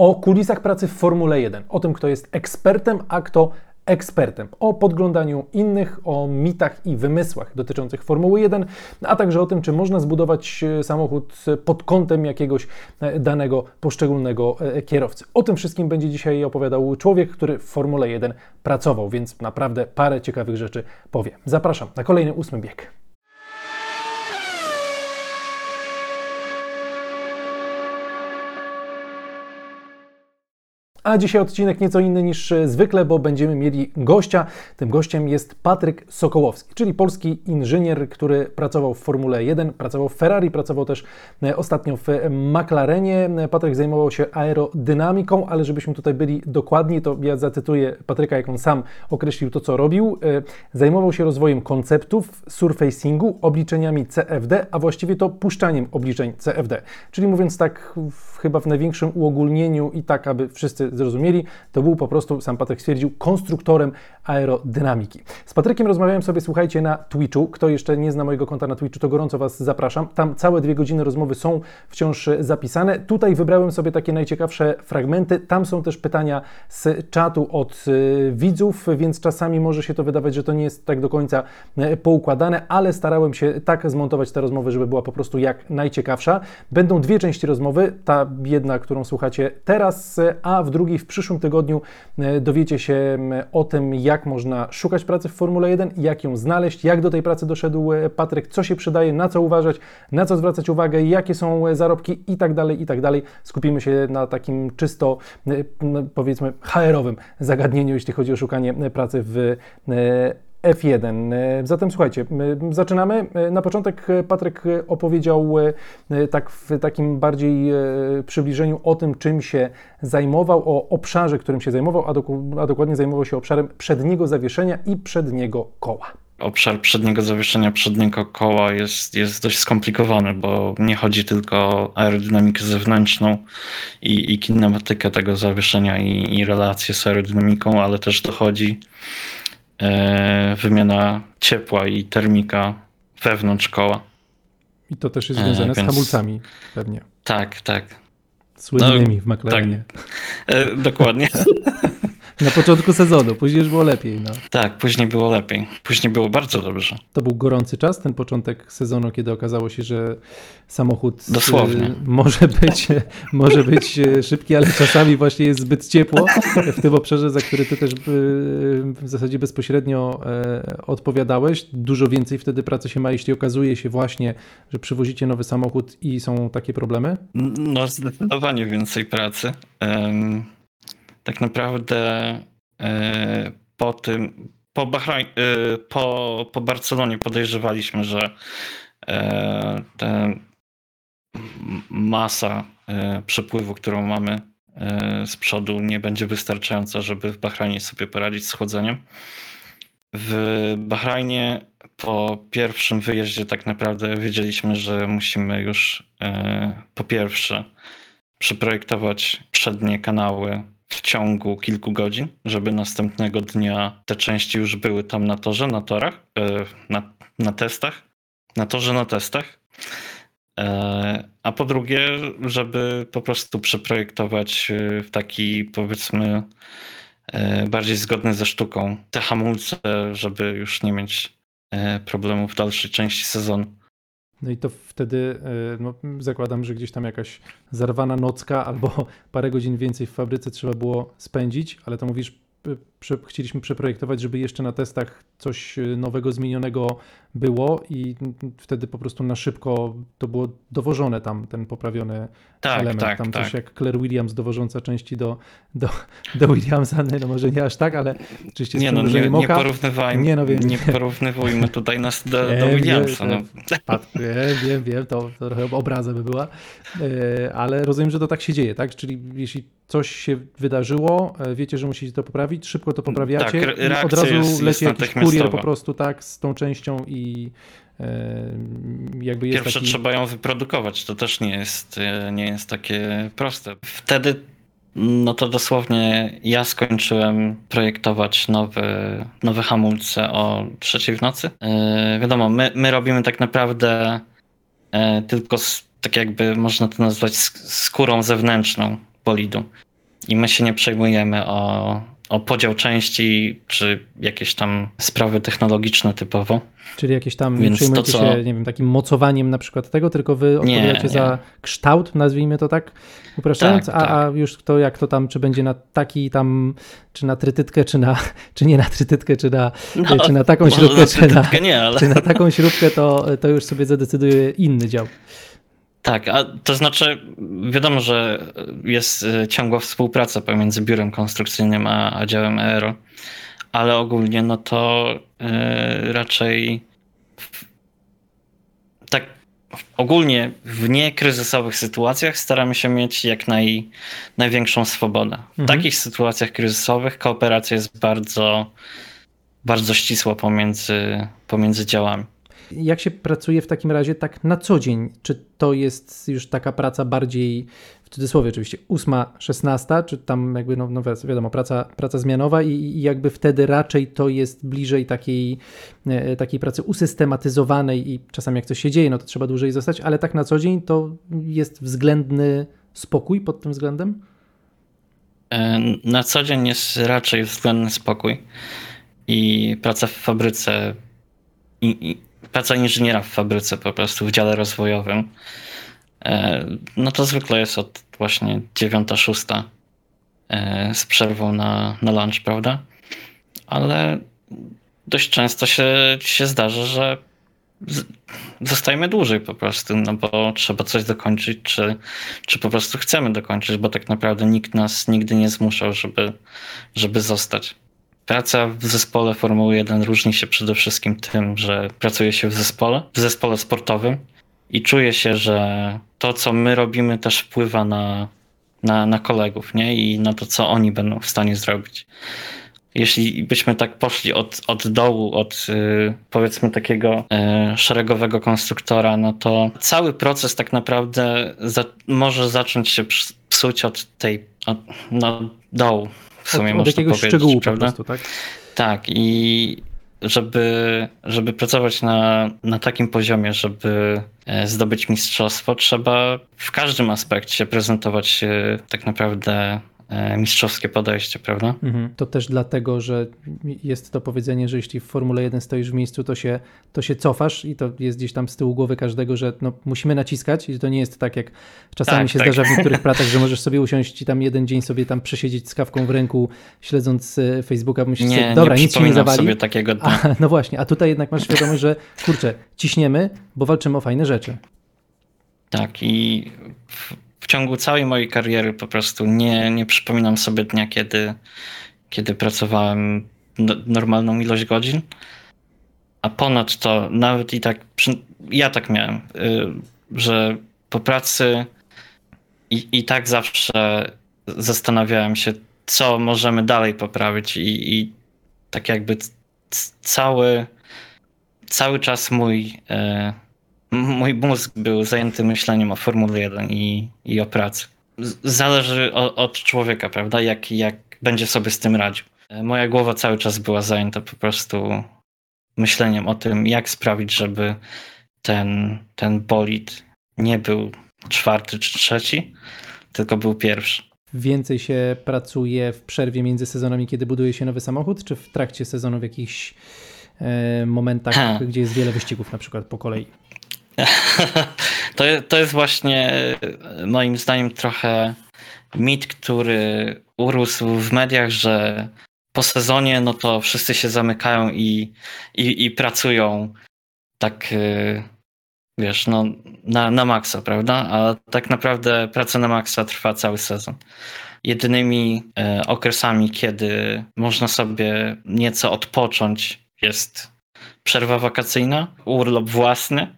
o kulisach pracy w Formule 1, o tym, kto jest ekspertem, a kto ekspertem, o podglądaniu innych, o mitach i wymysłach dotyczących Formuły 1, a także o tym, czy można zbudować e, samochód pod kątem jakiegoś e, danego poszczególnego e, kierowcy. O tym wszystkim będzie dzisiaj opowiadał człowiek, który w Formule 1 pracował, więc naprawdę parę ciekawych rzeczy powie. Zapraszam na kolejny ósmy bieg. A dzisiaj odcinek nieco inny niż e, zwykle, bo będziemy mieli gościa. Tym gościem jest Patryk Sokołowski, czyli polski inżynier, który pracował w Formule 1, pracował w Ferrari, pracował też e, ostatnio w McLarenie. Patryk zajmował się aerodynamiką, ale żebyśmy tutaj byli dokładni, to ja zacytuję Patryka, jak on sam określił to, co robił. E, zajmował się rozwojem konceptów, surfacingu, obliczeniami CFD, a właściwie to puszczaniem obliczeń CFD. Czyli mówiąc tak, chyba w największym uogólnieniu i tak, aby wszyscy zrozumieli, to był po prostu, sam Patryk stwierdził, konstruktorem aerodynamiki. Z Patrykiem rozmawiałem sobie, słuchajcie, na Twitchu. Kto jeszcze nie zna mojego konta na Twitchu, to gorąco Was zapraszam. Tam całe dwie godziny rozmowy są wciąż zapisane. Tutaj wybrałem sobie takie najciekawsze fragmenty. Tam są też pytania z czatu od y, widzów, więc czasami może się to wydawać, że to nie jest tak do końca y, poukładane, ale starałem się tak zmontować tę rozmowę, żeby była po prostu jak najciekawsza. Będą dwie części rozmowy. Ta jedna, którą słuchacie teraz, a w drugiej w przyszłym tygodniu e, dowiecie się o tym, jak można szukać pracy w Formule 1, jak ją znaleźć, jak do tej pracy doszedł e, Patryk, co się przydaje, na co uważać, na co zwracać uwagę, jakie są e, zarobki i tak dalej, i tak dalej. Skupimy się na takim czysto, powiedzmy, HR-owym zagadnieniu, jeśli chodzi o szukanie pracy w F1. Zatem słuchajcie, zaczynamy. Na początek Patryk opowiedział tak w takim bardziej e, przybliżeniu o tym, czym się zajmował, o obszarze, którym się zajmował, a, doku, a dokładnie zajmował się obszarem przedniego zawieszenia i przedniego koła obszar przedniego zawieszenia przedniego koła jest, jest dość skomplikowany, bo nie chodzi tylko o aerodynamikę zewnętrzną i, i kinematykę tego zawieszenia i, i relacje z aerodynamiką, ale też dochodzi E, wymiana ciepła i termika wewnątrz koła. I to też jest związane e, więc... z hamulcami pewnie. Tak, tak. Słynnymi no, w McLarenie. Tak. E, dokładnie. Na początku sezonu, później już było lepiej. No. Tak, później było lepiej. Później było bardzo dobrze. To był gorący czas, ten początek sezonu, kiedy okazało się, że samochód y, Dosłownie. może być, może być y, szybki, ale czasami właśnie jest zbyt ciepło w tym obszarze, za który ty też y, w zasadzie bezpośrednio e, odpowiadałeś. Dużo więcej wtedy pracy się ma, jeśli okazuje się właśnie, że przywozicie nowy samochód i są takie problemy? No zdecydowanie więcej pracy. Um tak naprawdę e, po tym, po, Bahrajn, e, po, po Barcelonie podejrzewaliśmy, że e, ta masa przepływu, którą mamy z przodu nie będzie wystarczająca, żeby w Bahrajnie sobie poradzić z chłodzeniem. W Bahrajnie po pierwszym wyjeździe tak naprawdę wiedzieliśmy, że musimy już po pierwsze przeprojektować przednie kanały w ciągu kilku godzin, żeby następnego dnia te części już były tam na torze, na torach, e, na, na testach, na torze, na testach. E, a po drugie, żeby po prostu przeprojektować e, w taki powiedzmy bardziej zgodny ze sztuką te hamulce, żeby już nie mieć problemów w dalszej części sezonu. No i to wtedy e, no, zakładam, że gdzieś tam jakaś zarwana nocka albo parę godzin więcej w fabryce trzeba było spędzić, ale to mówisz chcieliśmy przeprojektować, żeby jeszcze na testach coś e, nowego, zmienionego było i wtedy po prostu na szybko to było dowożone tam, ten poprawiony tak, element. Tak, tam tak. coś jak Claire Williams dowożąca części do, do, do Williamsa, no może nie aż tak, ale oczywiście nie, no, nie, nie porównywajmy, nie, no, wiem, nie porównywujmy tutaj nas do, do Williamsa. No. Wiem, wiem, wiem, to, to trochę obraza by była, e, ale rozumiem, że to tak się dzieje, tak? Czyli jeśli coś się wydarzyło, e, wiecie, że musicie to poprawić, szybko to poprawiacie tak, i od razu leci jakiś kurier po prostu tak z tą częścią i e, jakby jest Pierwsze taki... trzeba ją wyprodukować, to też nie jest, e, nie jest takie proste. Wtedy no to dosłownie ja skończyłem projektować nowe, nowe hamulce o trzeciej w nocy. Yy, wiadomo, my, my robimy tak naprawdę yy, tylko z, tak jakby można to nazwać skórą zewnętrzną bolidu. i my się nie przejmujemy o, o podział części, czy jakieś tam sprawy technologiczne typowo. Czyli jakieś tam Więc przejmujecie to, co... się, nie wiem, takim mocowaniem na przykład tego, tylko wy odpowiadacie za kształt, nazwijmy to tak, upraszczając, tak, a, tak. a już to jak to tam, czy będzie na taki tam, czy na trytytkę, czy na, czy nie na trytytkę, czy na, no, czy na taką śrubkę, na czy, na, nie, ale... czy na taką śrubkę, to, to już sobie zadecyduje inny dział. Tak, a to znaczy wiadomo, że jest e, ciągła współpraca pomiędzy biurem konstrukcyjnym a, a działem aero, ale ogólnie no to yy, raczej w, tak ogólnie w niekryzysowych sytuacjach staramy się mieć jak naj, największą swobodę. W mhm. takich sytuacjach kryzysowych kooperacja jest bardzo, bardzo ścisła pomiędzy, pomiędzy działami. Jak się pracuje w takim razie tak na co dzień? Czy to jest już taka praca bardziej, w cudzysłowie oczywiście, ósma, szesnasta, czy tam jakby, no, no wiadomo, praca, praca zmianowa i, i, jakby wtedy raczej to jest bliżej takiej, e, takiej pracy usystematyzowanej i czasami jak coś się dzieje, no to trzeba dłużej zostać, ale tak na co dzień to jest względny spokój pod tym względem? E, na co dzień jest raczej względny spokój i praca w fabryce i praca inżyniera w fabryce po prostu, w dziale rozwojowym, e, no to zwykle jest od właśnie 9-6 e, z przerwą na, na lunch, prawda? Ale dość często się, się zdarza, że zostajemy dłużej po prostu, no bo trzeba coś dokończyć, czy, czy po prostu chcemy dokończyć, bo tak naprawdę nikt nas nigdy nie zmuszał, żeby, żeby zostać. Praca w zespole Formuły 1 różni się przede wszystkim tym, że pracuje się w zespole, w zespole sportowym i czuje się, że to, co my robimy, też wpływa na, na, na kolegów nie? i na to, co oni będą w stanie zrobić. Jeśli byśmy tak poszli od, od dołu, od yy, powiedzmy takiego yy, szeregowego konstruktora, no to cały proces tak naprawdę za, może zacząć się psuć od tej od, no, dołu w sumie od, od jakiegoś szczegółu prawda? po prostu, tak? Tak i żeby, żeby pracować na, na takim poziomie, żeby e, zdobyć mistrzostwo, trzeba w każdym aspekcie prezentować się tak naprawdę mistrzowskie podejście, prawda? Mhm. To też dlatego, że jest to powiedzenie, że jeśli w Formule 1 stoisz w miejscu, to się, to się cofasz i to jest gdzieś tam z tyłu głowy każdego, że no, musimy naciskać i to nie jest tak, jak czasami tak, się tak. zdarza w niektórych pracach, że możesz sobie usiąść i tam jeden dzień sobie tam przesiedzieć z kawką w ręku, śledząc e, Facebooka, myślisz nie, sobie, dobra, nie nic się nie zawali. sobie takiego dnia. A, no właśnie, a tutaj jednak masz świadomość, że kurczę, ciśniemy, bo walczymy o fajne rzeczy. Tak i w ciągu całej mojej kariery po prostu nie, nie przypominam sobie dnia, kiedy, kiedy pracowałem normalną ilość godzin. A ponadto nawet i tak, ja tak miałem, y, że po pracy i, i tak zawsze zastanawiałem się, co możemy dalej poprawić i, i tak jakby cały, cały czas mój y, mój mózg był zajęty myśleniem o Formule 1 i, i o pracy. Zależy o, od człowieka, prawda? Jak, jak będzie sobie z tym radził. Moja głowa cały czas była zajęta po prostu myśleniem o tym, jak sprawić, żeby ten, ten bolid nie był czwarty czy trzeci, tylko był pierwszy. Więcej się pracuje w przerwie między sezonami, kiedy buduje się nowy samochód, czy w trakcie sezonu w jakichś e, momentach, ha. gdzie jest wiele wyścigów na przykład po kolei? To, to jest właśnie moim zdaniem trochę mit, który urósł w mediach, że po sezonie no to wszyscy się zamykają i, i, i pracują tak y, wiesz, no na, na maksa, prawda? A tak naprawdę praca na maksa trwa cały sezon. Jedynymi e, okresami, kiedy można sobie nieco odpocząć jest przerwa wakacyjna, urlop własny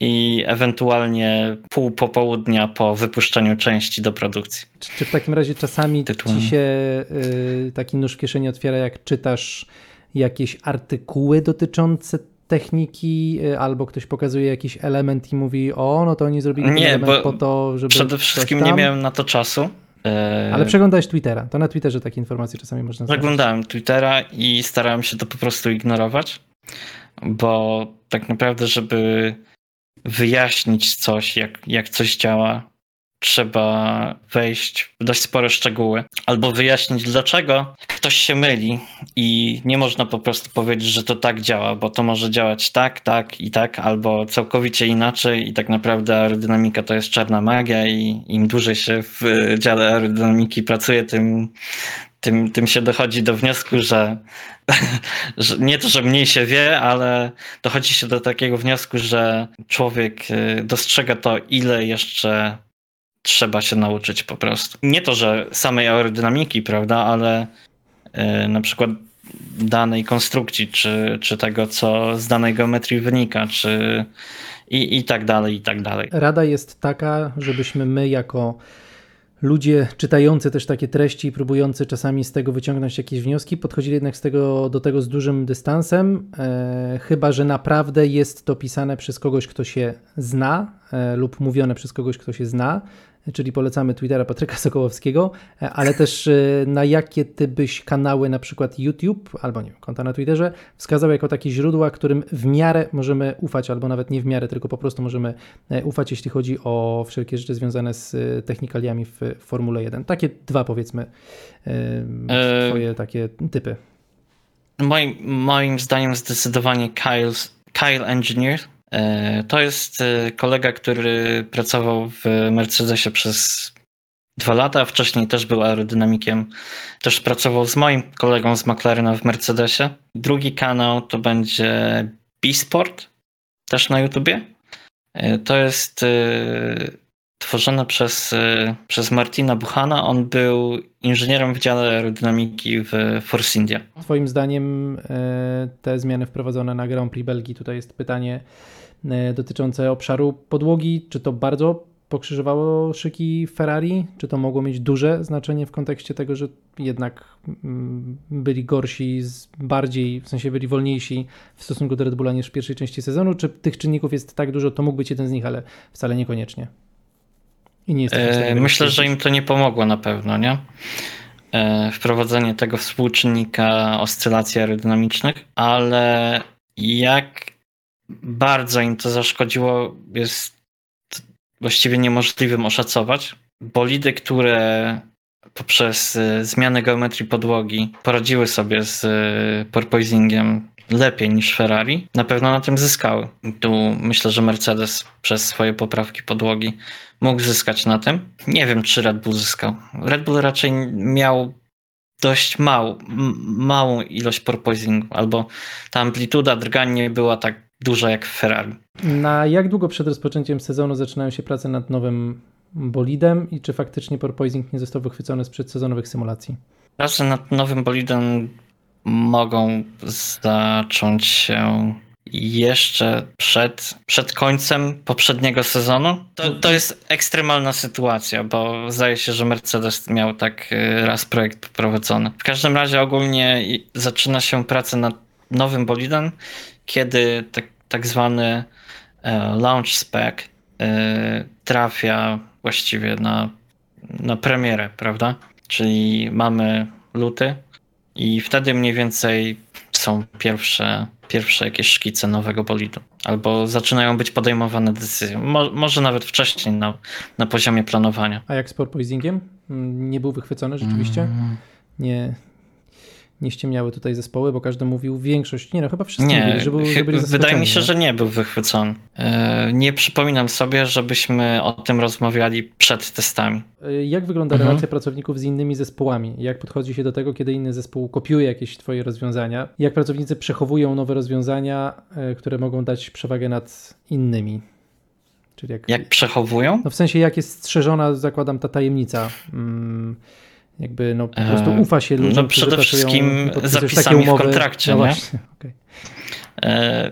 i ewentualnie pół popołudnia po wypuszczeniu części do produkcji. Czy, czy w takim razie czasami Tytułem. ci się y, taki nóż w kieszeni otwiera, jak czytasz jakieś artykuły dotyczące techniki, y, albo ktoś pokazuje jakiś element i mówi, o, no to oni zrobili nie, element po to, żeby. Przede wszystkim nie miałem na to czasu. Y, Ale przeglądałeś Twittera. To na Twitterze takie informacje czasami można znaleźć. Zaglądałem Twittera i starałem się to po prostu ignorować, bo tak naprawdę, żeby wyjaśnić coś, jak, jak coś działa, trzeba wejść w dość spore szczegóły, albo wyjaśnić, dlaczego ktoś się myli i nie można po prostu powiedzieć, że to tak działa, bo to może działać tak, tak i tak, albo całkowicie inaczej i tak naprawdę aerodynamika to jest czarna magia i im dłużej się w dziale aerodynamiki pracuje, tym tym, tym się dochodzi do wniosku, że, że, nie to, że mniej się wie, ale dochodzi się do takiego wniosku, że człowiek y, dostrzega to, ile jeszcze trzeba się nauczyć po prostu. Nie to, że samej aerodynamiki, prawda, ale yy, na przykład danej konstrukcji, czy, czy tego, co z danej geometrii wynika, czy i, i tak dalej, i tak dalej. Rada jest taka, żebyśmy my jako ludzie czytający też takie treści i próbujący czasami z tego wyciągnąć jakieś wnioski, podchodzili jednak z tego, do tego z dużym dystansem, e, chyba że naprawdę jest to pisane przez kogoś, kto się zna e, lub mówione przez kogoś, kto się zna czyli polecamy Twittera Patryka Sokołowskiego, e, ale też e, na jakie ty byś kanały, na przykład YouTube albo nie wiem, konta na Twitterze, wskazał jako takie źródła, którym w miarę możemy ufać, albo nawet nie w miarę, tylko po prostu możemy e, ufać, jeśli chodzi o wszelkie rzeczy związane z technikaliami w Formule 1. Takie dwa powiedzmy twoje takie typy. Moim, moim zdaniem zdecydowanie Kyle, Kyle Engineer E, to jest e, kolega, który pracował w Mercedesie przez dwa lata, wcześniej też był aerodynamikiem. Też pracował z moim kolegą z McLarena w Mercedesie. Drugi kanał to będzie B-Sport, też na YouTubie. E, to jest tworzone przez, przez Martina Buchana. On był inżynierem w dziale aerodynamiki w Force India. Twoim zdaniem te zmiany wprowadzone na Grand Prix Belgii, tutaj jest pytanie dotyczące obszaru podłogi, czy to bardzo pokrzyżowało szyki Ferrari, czy to mogło mieć duże znaczenie w kontekście tego, że jednak mm, byli gorsi, bardziej, w sensie byli wolniejsi w stosunku do Red Bulla niż w pierwszej części sezonu, czy tych czynników jest tak dużo, to mógł być jeden z nich, ale wcale niekoniecznie. E, Myślę, że im to nie pomogło na pewno, nie? E, wprowadzenie tego współczynnika oscylacji aerodynamicznych, ale jak bardzo im to zaszkodziło, jest właściwie niemożliwym oszacować. Bolidy, które poprzez y, zmianę geometrii podłogi poradziły sobie z y, porpoisingiem lepiej niż Ferrari, na pewno na tym zyskały. Tu myślę, że Mercedes przez swoje poprawki podłogi mógł zyskać na tym. Nie wiem, czy Red Bull zyskał. Red Bull raczej miał dość mał, małą ilość porpoisingu, albo ta amplituda drgań nie była tak duża jak w Ferrari. Na jak długo przed rozpoczęciem sezonu zaczynają się prace nad nowym bolidem i czy faktycznie porpoising nie został wychwycony z przedsezonowych symulacji? Prace nad nowym bolidem mogą zacząć się jeszcze przed, przed końcem poprzedniego sezonu. To, to jest ekstremalna sytuacja, bo zdaje się, że Mercedes miał tak y, raz projekt poprowadzony. W każdym razie ogólnie zaczyna się praca nad nowym bolidem kiedy tak, tak zwany e, launch spec e, trafia właściwie na, na premierę, prawda? Czyli mamy luty i wtedy mniej więcej są pierwsze, pierwsze jakieś szkice nowego bolidu. Albo zaczynają być podejmowane decyzje. Mo, może nawet wcześniej na, na poziomie planowania. A jak z porpoisingiem? Nie był wychwycony rzeczywiście? Mm. Nie, nie ściemniały tutaj zespoły, bo każdy mówił większość, nie no, chyba wszyscy nie, mówili, że, był, że byli Wydaje mi się, że nie był wychwycony. E, nie przypominam sobie, żebyśmy o tym rozmawiali przed testami. E, jak wygląda mhm. relacja pracowników z innymi zespołami? Jak podchodzi się do tego, kiedy inny zespół kopiuje jakieś twoje rozwiązania? Jak pracownicy przechowują nowe rozwiązania, e, które mogą dać przewagę nad innymi? Czyli jak, jak przechowują? No w sensie, jak jest strzeżona, zakładam, ta tajemnica. Hmm jakby no, po prostu e, ufa się ludziom, No przede wszystkim zapisami w kontrakcie, no? Okay. E,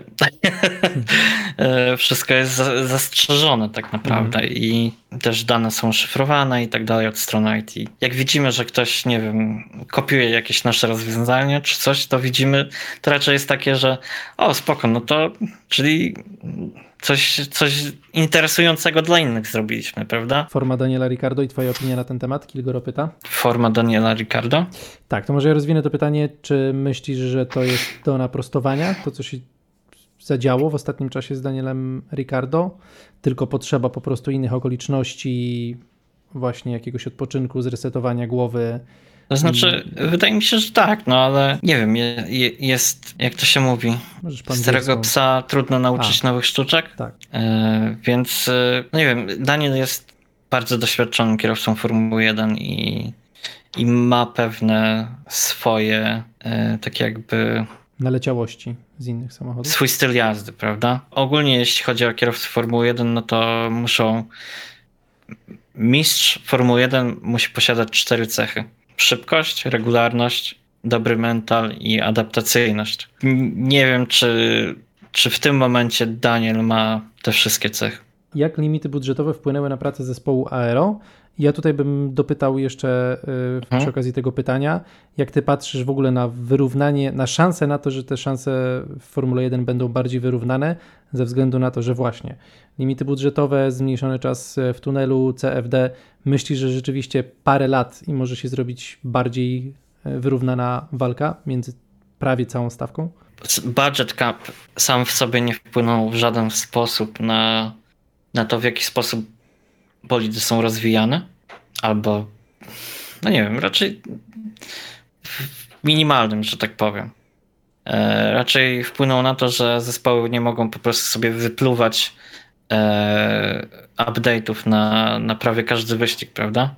e, wszystko jest zastrzeżone tak naprawdę mm. i też dane są szyfrowane i tak dalej od strony IT. Jak widzimy, że ktoś, nie wiem, kopiuje jakieś nasze rozwiązanie czy coś, to widzimy, to raczej jest takie, że o spoko, no to czyli coś, coś interesującego dla innych zrobiliśmy, prawda? Forma Daniela Ricardo i twoja opinia na ten temat? Kilgoro pyta. Forma Daniela Ricardo? Tak, to może ja rozwinę to pytanie, czy myślisz, że to jest do naprostowania, to co się zadziało w ostatnim czasie z Danielem Ricardo, tylko potrzeba po prostu innych okoliczności, właśnie jakiegoś odpoczynku, zresetowania głowy? To znaczy, wydaje mi się, że tak, no ale nie wiem, je, je, jest, jak to się mówi, starego psa trudno nauczyć A, nowych sztuczek. Tak. E, więc, e, no nie wiem, Daniel jest bardzo doświadczonym kierowcą Formuły 1 i, i ma pewne swoje, e, takie jakby naleciałości z innych samochodów. Swój styl jazdy, prawda? Ogólnie jeśli chodzi o kierowców Formuły 1, no to muszą mistrz Formuły 1 musi posiadać cztery cechy. Szybkość, regularność, dobry mental i adaptacyjność. Nie wiem, czy, czy w tym momencie Daniel ma te wszystkie cechy. Jak limity budżetowe wpłynęły na pracę zespołu Aero? Ja tutaj bym dopytał jeszcze y, przy hmm. okazji tego pytania, jak ty patrzysz w ogóle na wyrównanie, na szansę na to, że te szanse w Formule 1 będą bardziej wyrównane, ze względu na to, że właśnie limity budżetowe, zmniejszony czas w tunelu, CFD, myślisz, że rzeczywiście parę lat i może się zrobić bardziej y, wyrównana walka między prawie całą stawką? Budget cap sam w sobie nie wpłynął w żaden sposób na, na to, w jaki sposób bolidy są rozwijane, albo no nie wiem, raczej minimalnym, że tak powiem. E, raczej wpłynął na to, że zespoły nie mogą po prostu sobie wypluwać e, update'ów na, na prawie każdy wyścig, prawda?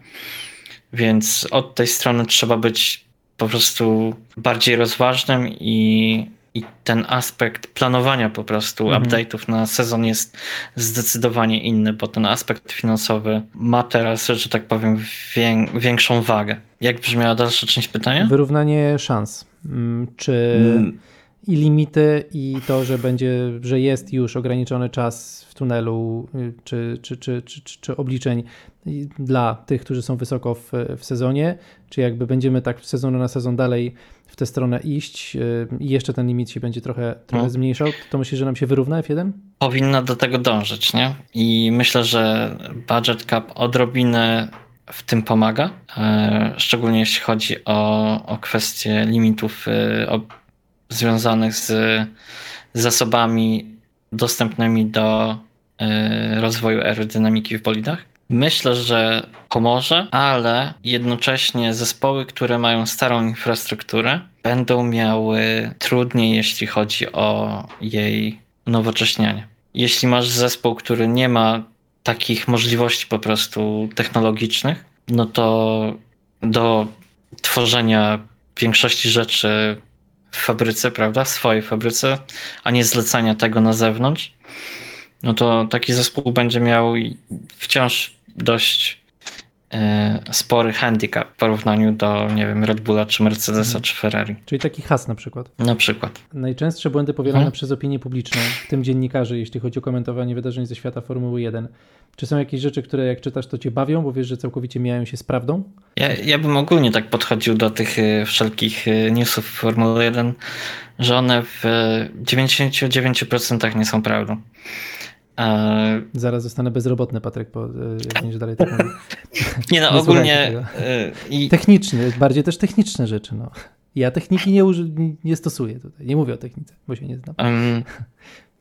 Więc od tej strony trzeba być po prostu bardziej rozważnym i i ten aspekt planowania po prostu mhm. update'ów na sezon jest zdecydowanie inny, bo ten aspekt finansowy ma teraz, że tak powiem, większą wagę. Jak brzmiała dalsza część pytania? Wyrównanie szans. Mm, czy mm. i limity, i to, że będzie, że jest już ograniczony czas w tunelu, y, czy, czy, czy, czy, czy obliczeń dla tych, którzy są wysoko w, w sezonie, czy jakby będziemy tak sezon na sezon dalej tę stronę iść y, i jeszcze ten limit się będzie trochę, trochę no. zmniejszał, to myślisz, że nam się wyrówna F1? Powinna do tego dążyć, nie? I myślę, że budget cap odrobinę w tym pomaga, e, szczególnie jeśli chodzi o, o kwestie limitów o, związanych z zasobami dostępnymi do y, rozwoju aerodynamiki w bolidach. Myślę, że pomoże, ale jednocześnie zespoły, które mają starą infrastrukturę, będą miały trudniej, jeśli chodzi o jej nowocześnianie. Jeśli masz zespół, który nie ma takich możliwości po prostu technologicznych, no to do tworzenia większości rzeczy w fabryce, prawda, w swojej fabryce, a nie zlecania tego na zewnątrz, no to taki zespół będzie miał wciąż dość e, spory handicap w porównaniu do, nie wiem, Red Bulla, czy Mercedesa, hmm. czy Ferrari. Czyli taki has na przykład. Na przykład. Najczęstsze błędy powielane hmm. przez opinię publiczną, w tym dziennikarzy, jeśli chodzi o komentowanie wydarzeń ze świata Formuły 1. Czy są jakieś rzeczy, które jak czytasz, to cię bawią, bo wiesz, że całkowicie mijają się z prawdą? Ja, ja bym ogólnie tak podchodził do tych e, wszelkich e, newsów Formuły 1, że one w 99% nie są prawdą. E... Zaraz zostanę bezrobotny, Patryk, e, jak będziesz dalej tak Nie no, nie ogólnie... E, I... Techniczny, bardziej też techniczne rzeczy, no. Ja techniki nie, uży, nie stosuję tutaj, nie mówię o technice, bo się nie znam. Um,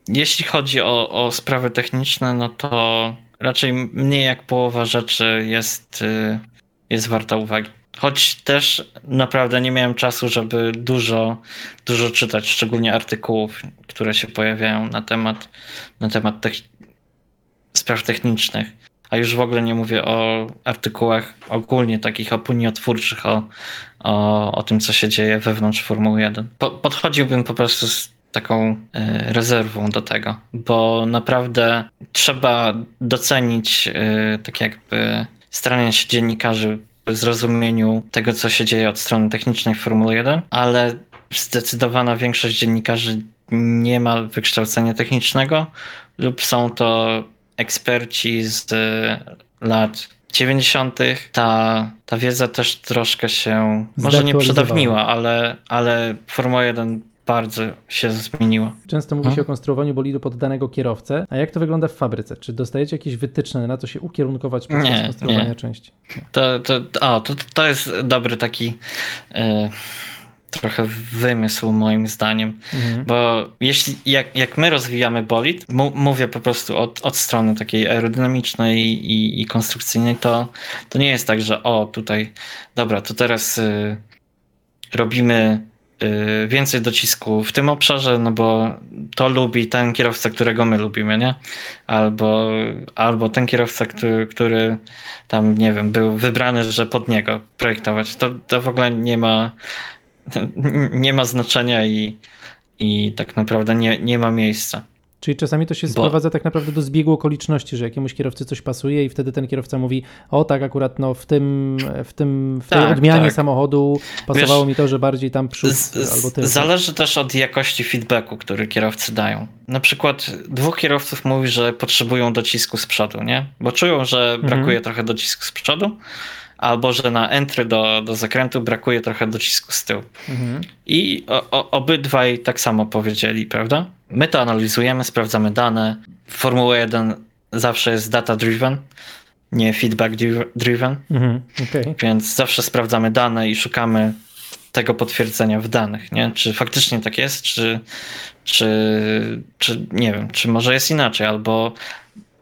jeśli chodzi o, o sprawy techniczne, no to raczej mniej jak połowa rzeczy jest, y, jest warta uwagi. Choć też naprawdę nie miałem czasu, żeby dużo, dużo czytać, szczególnie artykułów, które się pojawiają na temat, na temat spraw technicznych. A już w ogóle nie mówię o artykułach ogólnie takich opiniotwórczych o, o, o tym, co się dzieje wewnątrz Formuły 1. Po, podchodziłbym po prostu z taką e, rezerwą do tego, bo naprawdę trzeba docenić e, tak jakby starania się dziennikarzy zrozumieniu tego, co się dzieje od strony technicznej w Formule 1, ale zdecydowana większość dziennikarzy nie ma wykształcenia technicznego lub są to eksperci z lat 90. Ta, ta wiedza też troszkę się może nie przedawniła, ale, ale Formuła 1 bardzo się zmieniło. Często mówi się hmm? o konstruowaniu bolidu pod danego kierowcę. A jak to wygląda w fabryce? Czy dostajecie jakieś wytyczne na to się ukierunkować podczas nie, konstruowania nie. części? Nie. To, to, o, to, to jest dobry taki. Yy trochę wymysł moim zdaniem, mhm. bo jeśli, jak, jak my rozwijamy bolid, mówię po prostu od, od strony takiej aerodynamicznej i, i konstrukcyjnej, to, to nie jest tak, że o tutaj, dobra, to teraz y, robimy więcej docisku w tym obszarze, no bo to lubi ten kierowca, którego my lubimy, nie? Albo, albo ten kierowca, który, który tam, nie wiem, był wybrany, że pod niego projektować. To, to w ogóle nie ma, nie ma znaczenia i, i tak naprawdę nie, nie ma miejsca. Czyli czasami to się Bo... sprowadza tak naprawdę do zbiegu okoliczności, że jakiemuś kierowcy coś pasuje i wtedy ten kierowca mówi, o tak akurat no w tym, w tym, w tej tak, odmianie tak. samochodu pasowało Wiesz, mi to, że bardziej tam przód z, albo tył. Zależy też od jakości feedbacku, który kierowcy dają. Na przykład dwóch kierowców mówi, że potrzebują docisku z przodu, nie? Bo czują, że brakuje mhm. trochę docisku z przodu, albo że na entry do, do zakrętu brakuje trochę docisku z tyłu. Mhm. I o, o, obydwaj tak samo powiedzieli, prawda? My to analizujemy, sprawdzamy dane. Formuła 1 zawsze jest data driven, nie feedback driven. Mhm. Okay. Więc zawsze sprawdzamy dane i szukamy tego potwierdzenia w danych, nie? Czy faktycznie tak jest, czy, czy, czy nie wiem, czy może jest inaczej, albo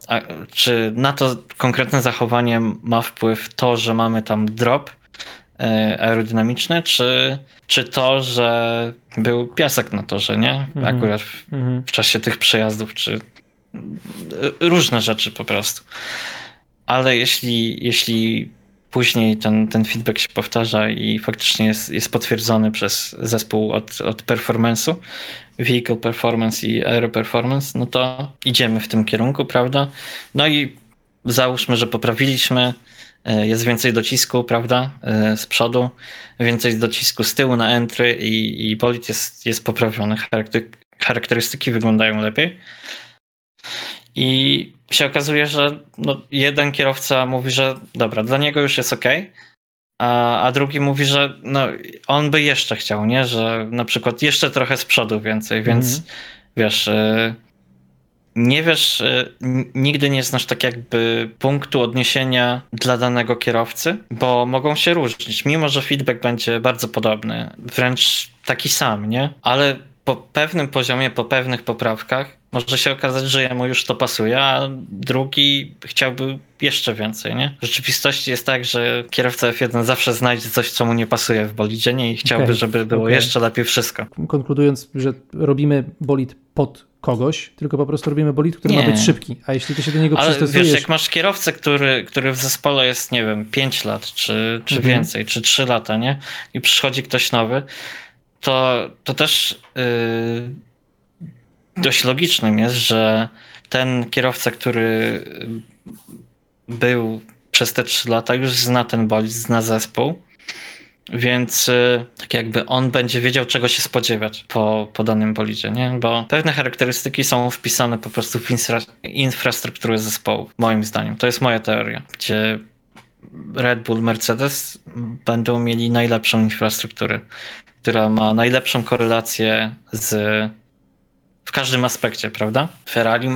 a, czy na to konkretne zachowanie ma wpływ to, że mamy tam drop e, aerodynamiczny, czy, czy to, że był piasek na torze, nie? Mhm. Akurat w, mhm. w czasie tych przejazdów, czy e, różne rzeczy po prostu. Ale jeśli, jeśli później ten, ten feedback się powtarza i faktycznie jest, jest potwierdzony przez zespół od, od performance'u, vehicle performance i aero performance, no to idziemy w tym kierunku, prawda? No i załóżmy, że poprawiliśmy, e, jest więcej docisku, prawda, e, z przodu, więcej docisku z tyłu na entry i, i bolid jest, jest poprawiony, charakterystyki wyglądają lepiej. I się okazuje, że no, jeden kierowca mówi, że dobra, dla niego już jest ok, a, a drugi mówi, że no, on by jeszcze chciał, nie? Że na przykład jeszcze trochę z przodu więcej, więc mm -hmm. wiesz, y, nie wiesz, y, nigdy nie znasz tak jakby punktu odniesienia dla danego kierowcy, bo mogą się różnić, mimo że feedback będzie bardzo podobny, wręcz taki sam, nie? Ale po pewnym poziomie, po pewnych poprawkach może się okazać, że jemu już to pasuje, a drugi chciałby jeszcze więcej, nie? W rzeczywistości jest tak, że kierowca F1 zawsze znajdzie coś, co mu nie pasuje w bolidzie nie? i chciałby, okay. żeby było okay. jeszcze lepiej wszystko. Konkludując, że robimy bolid pod kogoś, tylko po prostu robimy bolid, który nie. ma być szybki, a jeśli ty się do niego Ale przystosujesz... wiesz, jak masz kierowcę, który, który w zespole jest, nie wiem, 5 lat, czy, czy mhm. więcej, czy 3 lata, nie? I przychodzi ktoś nowy, to, to też yy, dość logicznym jest, że ten kierowca, który był przez te 3 lata, już zna ten bolid, zna zespół, więc yy, tak jakby on będzie wiedział, czego się spodziewać po, po danym bolidzie, nie? Bo pewne charakterystyki są wpisane po prostu w infra infrastrukturę zespołu, moim zdaniem. To jest moja teoria, gdzie Red Bull, Mercedes będą mieli najlepszą infrastrukturę która ma najlepszą korelację z w każdym aspekcie, prawda? Ferrari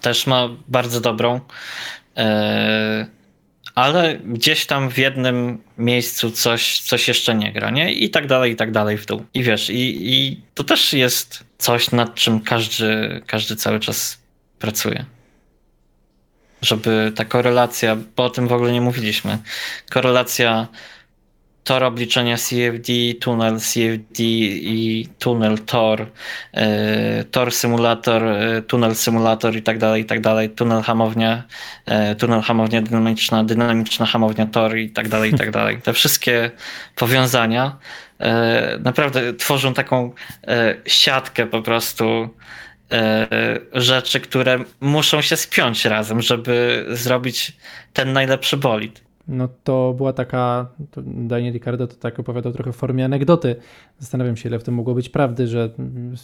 też ma bardzo dobrą, e, ale gdzieś tam w jednym miejscu coś, coś jeszcze nie gra, nie? I tak dalej, i tak dalej w dół. I wiesz, i, i to też jest coś, nad czym każdy, każdy cały czas pracuje. Żeby ta korelacja, bo o tym w ogóle nie mówiliśmy, korelacja tor obliczenia CFD, tunel CFD i tunel Tor, e, Tor symulator, e, tunel symulator i tak dalej, i tak dalej, tunel hamownia, e, tunel hamownia dynamiczna, dynamiczna hamownia Tor i tak dalej, i tak dalej. Te wszystkie powiązania naprawdę tworzą taką siatkę po prostu rzeczy, które muszą się spiąć razem, żeby zrobić ten najlepszy bolid no to była taka, to Daniel Ricardo to tak opowiadał trochę w formie anegdoty. Zastanawiam się, ile w tym mogło być prawdy, że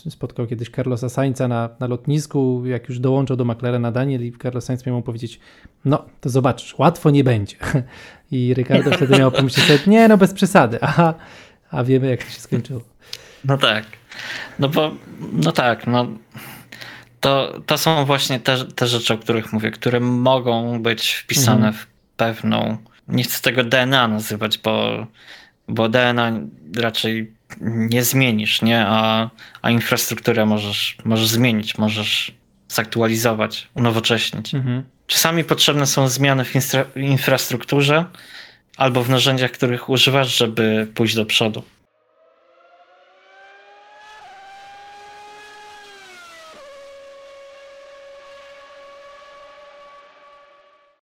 spotkał kiedyś Carlosa Sainza na, na lotnisku, jak już dołączył do McLarena Daniel i Carlos Sainz miał mu powiedzieć, no to zobaczysz, łatwo nie będzie. I Ricardo wtedy miał pomyśleć sobie, nie no bez przesady, aha, a wiemy jak to się skończyło. No tak, no bo, no tak, no to, to są właśnie te, te rzeczy, o których mówię, które mogą być wpisane mhm. w pewną nie chcę tego DNA nazywać, bo, bo DNA raczej nie zmienisz, nie? A, a infrastrukturę możesz, możesz zmienić, możesz zaktualizować, unowocześnić. Mhm. Czasami potrzebne są zmiany w infra- infrastrukturze albo w narzędziach, których używasz, żeby pójść do przodu.